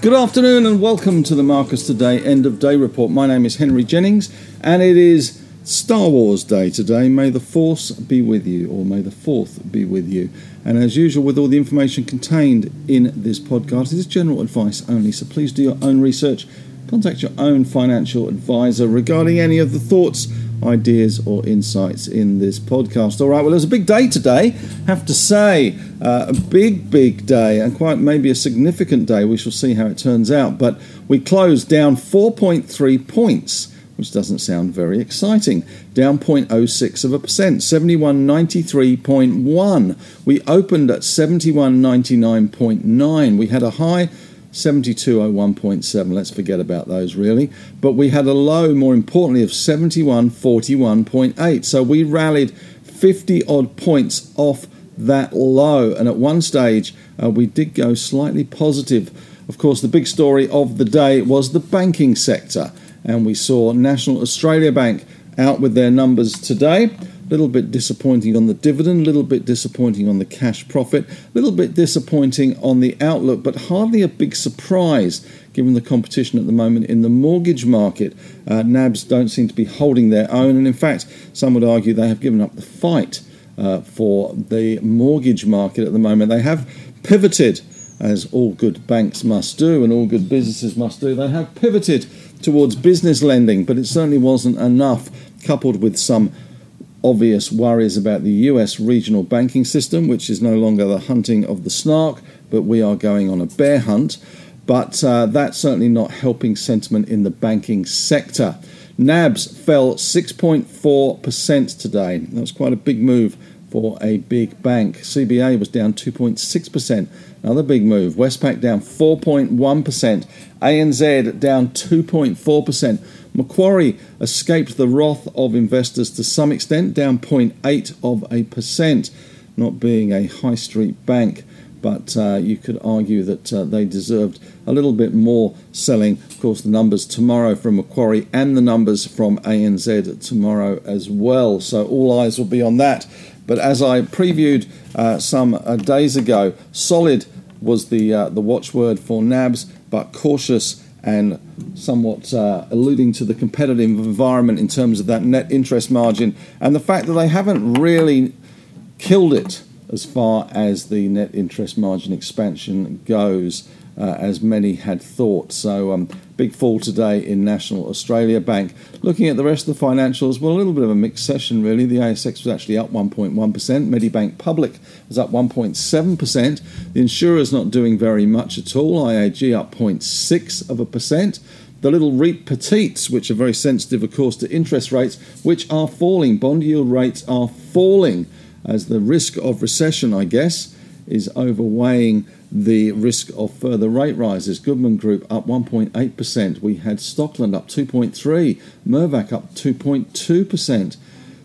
Good afternoon and welcome to the Marcus Today End of Day Report. My name is Henry Jennings and it is Star Wars Day today. May the Force be with you, or may the Fourth be with you. And as usual, with all the information contained in this podcast, it is general advice only, so please do your own research. Contact your own financial advisor regarding any of the thoughts ideas or insights in this podcast. All right, well, it was a big day today, have to say. Uh, a big, big day, and quite maybe a significant day. We shall see how it turns out. But we closed down 4.3 points, which doesn't sound very exciting. Down 0.06 of a percent, 7193.1. We opened at 7199.9. We had a high 7201.7. Let's forget about those really. But we had a low, more importantly, of 7141.8. So we rallied 50 odd points off that low. And at one stage, uh, we did go slightly positive. Of course, the big story of the day was the banking sector. And we saw National Australia Bank out with their numbers today little bit disappointing on the dividend, little bit disappointing on the cash profit, little bit disappointing on the outlook, but hardly a big surprise given the competition at the moment in the mortgage market. Uh, NABs don't seem to be holding their own, and in fact, some would argue they have given up the fight uh, for the mortgage market at the moment. They have pivoted, as all good banks must do and all good businesses must do, they have pivoted towards business lending, but it certainly wasn't enough, coupled with some obvious worries about the US regional banking system, which is no longer the hunting of the snark, but we are going on a bear hunt. But uh, that's certainly not helping sentiment in the banking sector. NABs fell 6.4% today. That was quite a big move for a big bank. CBA was down 2.6%. Another big move. Westpac down 4.1%. ANZ down 2.4%. Macquarie escaped the wrath of investors to some extent, down 0.8 of a percent, not being a high street bank. But uh, you could argue that uh, they deserved a little bit more selling. Of course, the numbers tomorrow from Macquarie and the numbers from ANZ tomorrow as well. So all eyes will be on that. But as I previewed uh, some uh, days ago, solid was the uh, the watchword for NABs, but cautious and somewhat uh, alluding to the competitive environment in terms of that net interest margin and the fact that they haven't really killed it as far as the net interest margin expansion goes uh, as many had thought. So, um, big fall today in National Australia Bank. Looking at the rest of the financials, well, a little bit of a mixed session, really. The ASX was actually up 1.1%. Medibank Public was up 1.7%. The insurer's not doing very much at all. IAG up 0.6 of a percent. The little REIT petites, which are very sensitive, of course, to interest rates, which are falling. Bond yield rates are falling as the risk of recession, I guess, is overweighing the risk of further rate rises. Goodman Group up 1.8%. We had Stockland up 2.3, Mirvac up 2.2%.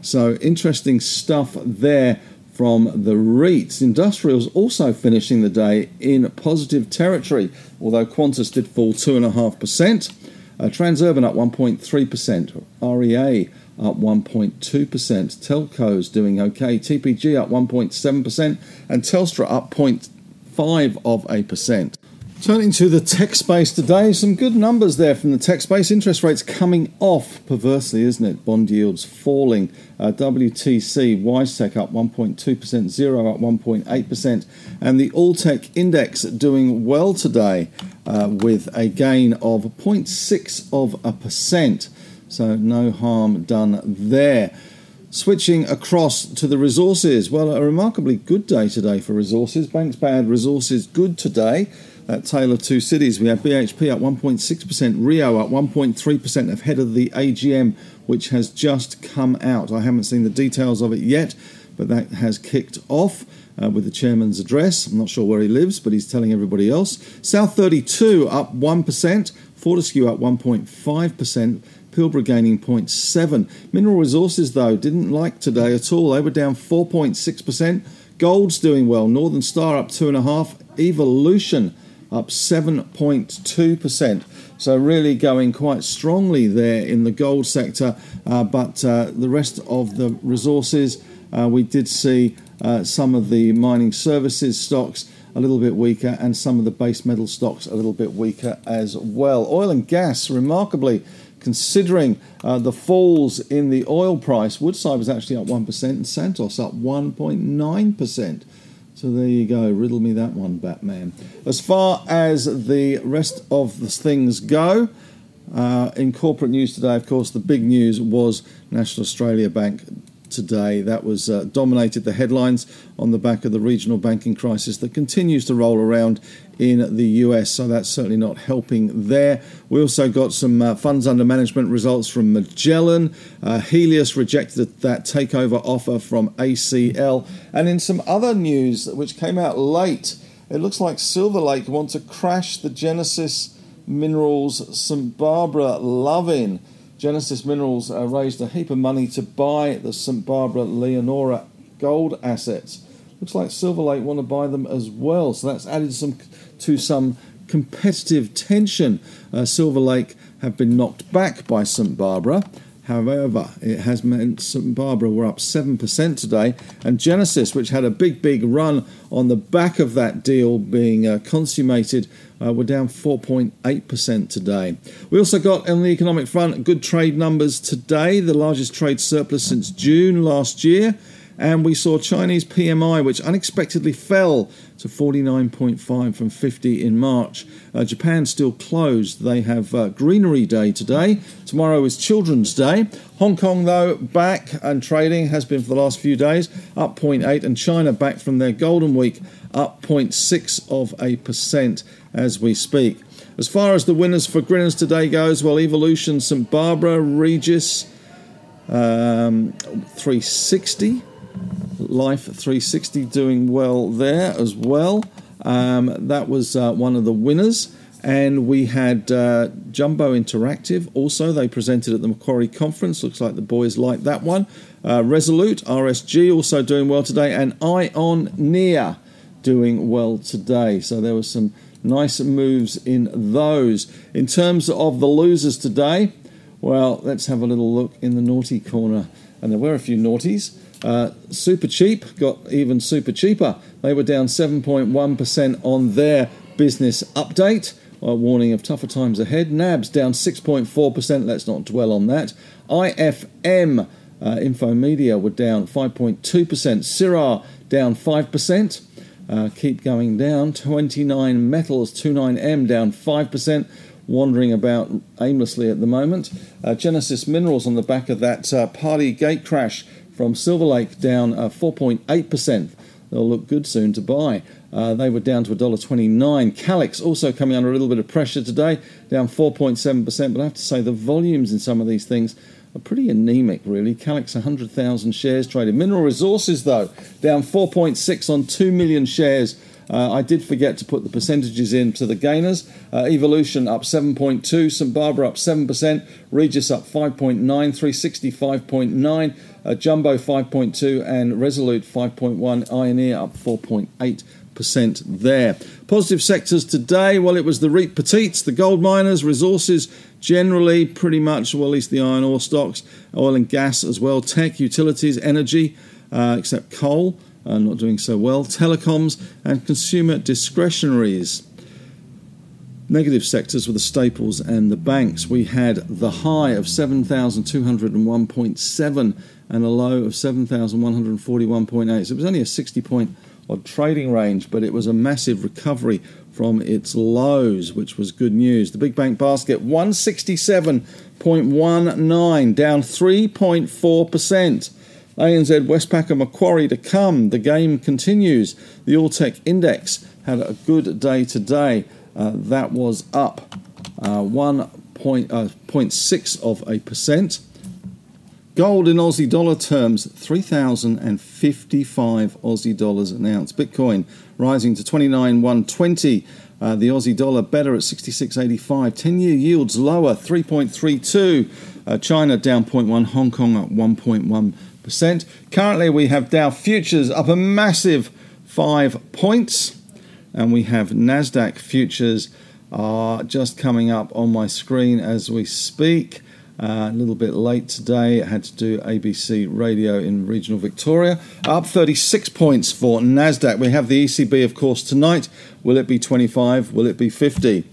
So interesting stuff there from the REITs. Industrials also finishing the day in positive territory, although Qantas did fall 2.5%. Uh, Transurban up 1.3%. REA up 1.2%. Telco's doing okay. TPG up 1.7%. And Telstra up 0.2 five of a percent. Turning to the tech space today, some good numbers there from the tech space. Interest rates coming off, perversely, isn't it? Bond yields falling. Uh, WTC, WiseTech up 1.2%, Xero up 1.8%, and the All Tech Index doing well today uh, with a gain of 0.6 of a percent. So no harm done there. Switching across to the resources. Well, a remarkably good day today for resources. Banks bad, resources good today. At Tale of Two Cities, we have BHP up 1.6%, Rio up 1.3% ahead of the AGM, which has just come out. I haven't seen the details of it yet, but that has kicked off. Uh, with the chairman's address. I'm not sure where he lives, but he's telling everybody else. South 32 up 1%, Fortescue up 1.5%, Pilbara gaining 0.7. Mineral Resources, though, didn't like today at all. They were down 4.6%. Gold's doing well. Northern Star up 2.5. Evolution up 7.2%. So, really going quite strongly there in the gold sector. Uh, but uh, the rest of the resources Uh, we did see uh, some of the mining services stocks a little bit weaker and some of the base metal stocks a little bit weaker as well. Oil and gas, remarkably, considering uh, the falls in the oil price, Woodside was actually up 1% and Santos up 1.9%. So there you go, riddle me that one, Batman. As far as the rest of the things go, uh, in corporate news today, of course, the big news was National Australia Bank today. That was uh, dominated the headlines on the back of the regional banking crisis that continues to roll around in the US. So that's certainly not helping there. We also got some uh, funds under management results from Magellan. Uh, Healius rejected that takeover offer from ACL. And in some other news which came out late, it looks like Silver Lake want to crash the Genesis Minerals St. Barbara Lovin. Genesis Minerals uh, raised a heap of money to buy the St. Barbara Leonora gold assets. Looks like Silver Lake want to buy them as well, so that's added some to some competitive tension. Uh, Silver Lake have been knocked back by St. Barbara. However, it has meant St. Barbara were up 7% today, and Genesis, which had a big, big run on the back of that deal being uh, consummated, uh, we're down 4.8% today. We also got on the economic front good trade numbers today, the largest trade surplus since June last year. And we saw Chinese PMI, which unexpectedly fell to 49.5 from 50 in March. Uh, Japan still closed. They have uh, Greenery Day today. Tomorrow is Children's Day. Hong Kong, though, back and trading has been for the last few days, up 0.8, and China back from their Golden Week, up 0.6 of a percent as we speak. As far as the winners for Grinners today goes, well, Evolution, St Barbara, Regis, um, 360, Life 360 doing well there as well. Um, that was uh, one of the winners. And we had uh, Jumbo Interactive also. They presented at the Macquarie Conference. Looks like the boys like that one. Uh, Resolute, RSG also doing well today. And Ioneer doing well today. So there was some nice moves in those. In terms of the losers today, well, let's have a little look in the naughty corner. And there were a few naughties. Uh, super cheap got even super cheaper. They were down 7.1% on their business update. A warning of tougher times ahead. NABs down 6.4%. Let's not dwell on that. IFM uh, Infomedia were down 5.2%. Syrah down 5% uh, keep going down. 29 Metals, 29M down 5%, wandering about aimlessly at the moment. Uh, Genesis Minerals on the back of that uh, party gate crash from Silver Lake down 4.8%. Uh, They'll look good soon to buy. Uh, they were down to $1.29. Calix also coming under a little bit of pressure today, down 4.7%. But I have to say, the volumes in some of these things are pretty anemic, really. Calix 100,000 shares traded. Mineral Resources, though, down 4.6 on 2 million shares. Uh, I did forget to put the percentages in to the gainers. Uh, Evolution up 7.2, St Barbara up 7%, Regis up 5.9, 360 5.9, uh, Jumbo 5.2, and Resolute 5.1, Ioneer up 4.8 percent there. Positive sectors today, well, it was the REIT Petites, the gold miners, resources generally pretty much, well, at least the iron ore stocks, oil and gas as well, tech, utilities, energy, uh, except coal, not doing so well, telecoms, and consumer discretionaries. Negative sectors were the staples and the banks. We had the high of 7,201.7 and a low of 7,141.8. So it was only a 60 point odd trading range, but it was a massive recovery from its lows, which was good news. The big bank basket 167.19, down 3.4%. ANZ, Westpac, and Macquarie to come. The game continues. The All Tech Index had a good day today. Uh, that was up uh, 1.6 uh, of a percent. Gold in Aussie dollar terms, 3,055 Aussie dollars an ounce. Bitcoin rising to 29,120. Uh, the Aussie dollar better at 66.85. 10 year yields lower, 3.32. Uh, China down 0.1. Hong Kong up 1.1%. Currently, we have Dow futures up a massive five points. And we have NASDAQ futures are just coming up on my screen as we speak. Uh, a little bit late today. I had to do ABC radio in regional Victoria. Up 36 points for NASDAQ. We have the ECB, of course, tonight. Will it be 25? Will it be 50?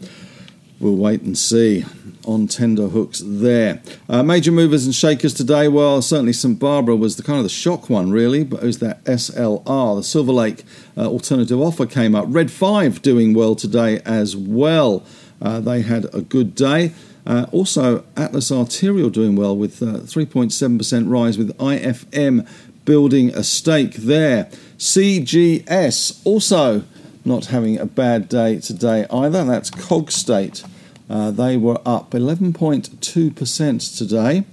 We'll wait and see on tender hooks there. Uh, major movers and shakers today. Well, certainly St Barbara was the kind of the shock one, really. But it was that SLR, the Silver Lake uh, alternative offer came up. Red Five doing well today as well. Uh, they had a good day. Uh, also, Atlas Arterial doing well with 3.7% uh, rise, with IFM building a stake there. CGS also not having a bad day today either. That's Cogstate. Uh, they were up 11.2% today.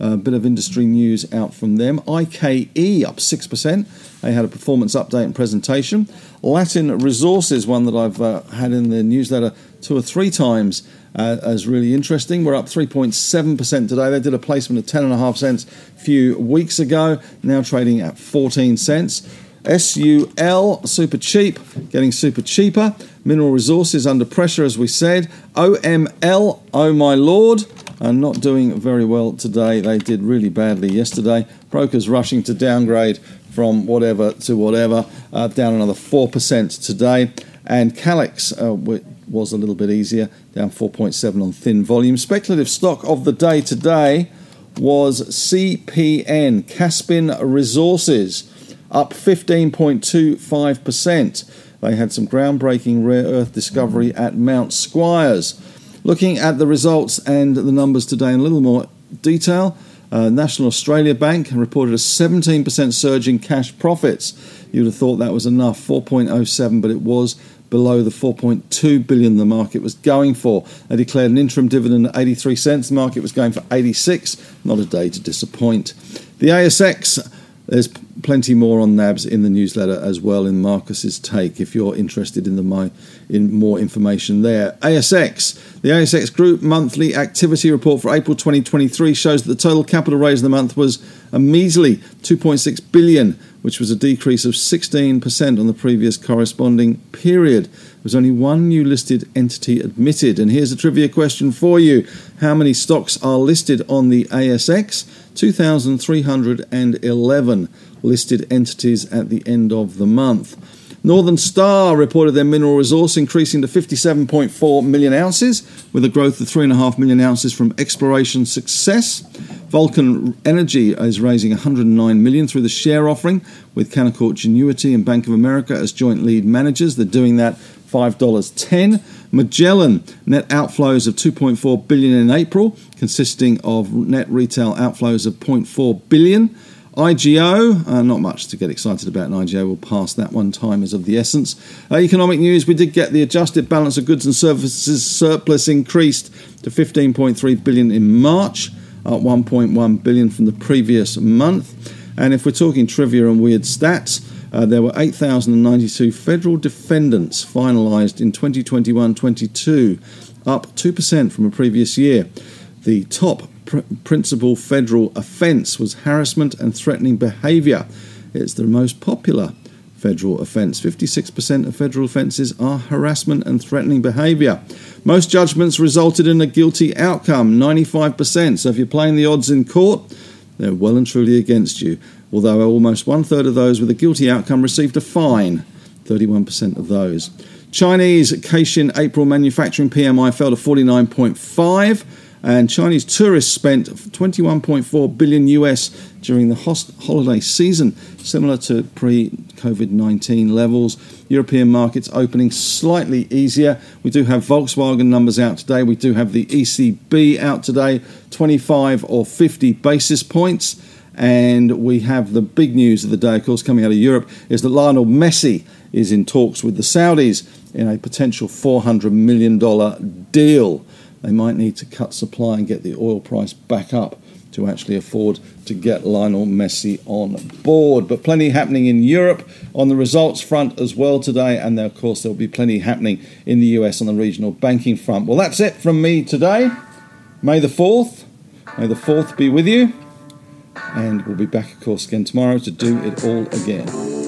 A bit of industry news out from them. IKE up 6%. They had a performance update and presentation. Latin Resources, one that I've uh, had in the newsletter two or three times, uh, really interesting. We're up 3.7% today. They did a placement of 10.5 cents a few weeks ago, now trading at 14 cents. SUL, super cheap, getting super cheaper. Mineral Resources under pressure, as we said. OML, oh my lord, are not doing very well today. They did really badly yesterday. Brokers rushing to downgrade from whatever to whatever, uh, down another 4% today. And Calix uh, was a little bit easier, down 4.7 on thin volume. Speculative stock of the day today was CPN, Caspin Resources up 15.25%. They had some groundbreaking rare earth discovery at Mount Squires. Looking at the results and the numbers today in a little more detail, uh, National Australia Bank reported a 17% surge in cash profits. You'd have thought that was enough, 4.07, but it was below the 4.2 billion the market was going for. They declared an interim dividend at 83 cents. The market was going for 86. Not a day to disappoint. The ASX there's plenty more on NABs in the newsletter as well in Marcus's take if you're interested in the my, in more information there. ASX, the ASX Group monthly activity report for April 2023 shows that the total capital raise in the month was a measly 2.6 billion, which was a decrease of 16% on the previous corresponding period. There was only one new listed entity admitted. And here's a trivia question for you: How many stocks are listed on the ASX? 2,311 listed entities at the end of the month. Northern Star reported their mineral resource increasing to 57.4 million ounces, with a growth of 3.5 million ounces from exploration success. Vulcan Energy is raising 109 million through the share offering, with Canaccord Genuity and Bank of America as joint lead managers. They're doing that $5.10. Magellan net outflows of 2.4 billion in April, consisting of net retail outflows of 0.4 billion. IGO, uh, not much to get excited about in IGO. We'll pass that one. Time is of the essence. Uh, economic news: We did get the adjusted balance of goods and services surplus increased to 15.3 billion in March, up 1.1 billion from the previous month. And if we're talking trivia and weird stats, uh, there were 8,092 federal defendants finalised in 2021 22, up 2% from a previous year. The top pr- principal federal offence was harassment and threatening behaviour. It's the most popular federal offence. 56% of federal offences are harassment and threatening behaviour. Most judgments resulted in a guilty outcome, 95%. So if you're playing the odds in court, they're well and truly against you although almost one third of those with a guilty outcome received a fine, 31% of those. Chinese Caixin April manufacturing PMI fell to 49.5 and Chinese tourists spent 21.4 billion US during the holiday season, similar to pre-COVID 19 levels. European markets opening slightly easier. We do have Volkswagen numbers out today. We do have the ECB out today, 25 or 50 basis points. And we have the big news of the day, of course, coming out of Europe, is that Lionel Messi is in talks with the Saudis in a potential $400 million deal. They might need to cut supply and get the oil price back up to actually afford to get Lionel Messi on board. But plenty happening in Europe on the results front as well today, and of course there'll be plenty happening in the US on the regional banking front. Well, that's it from me today. May the 4th, may the 4th be with you and we'll be back, of course, again tomorrow to do it all again.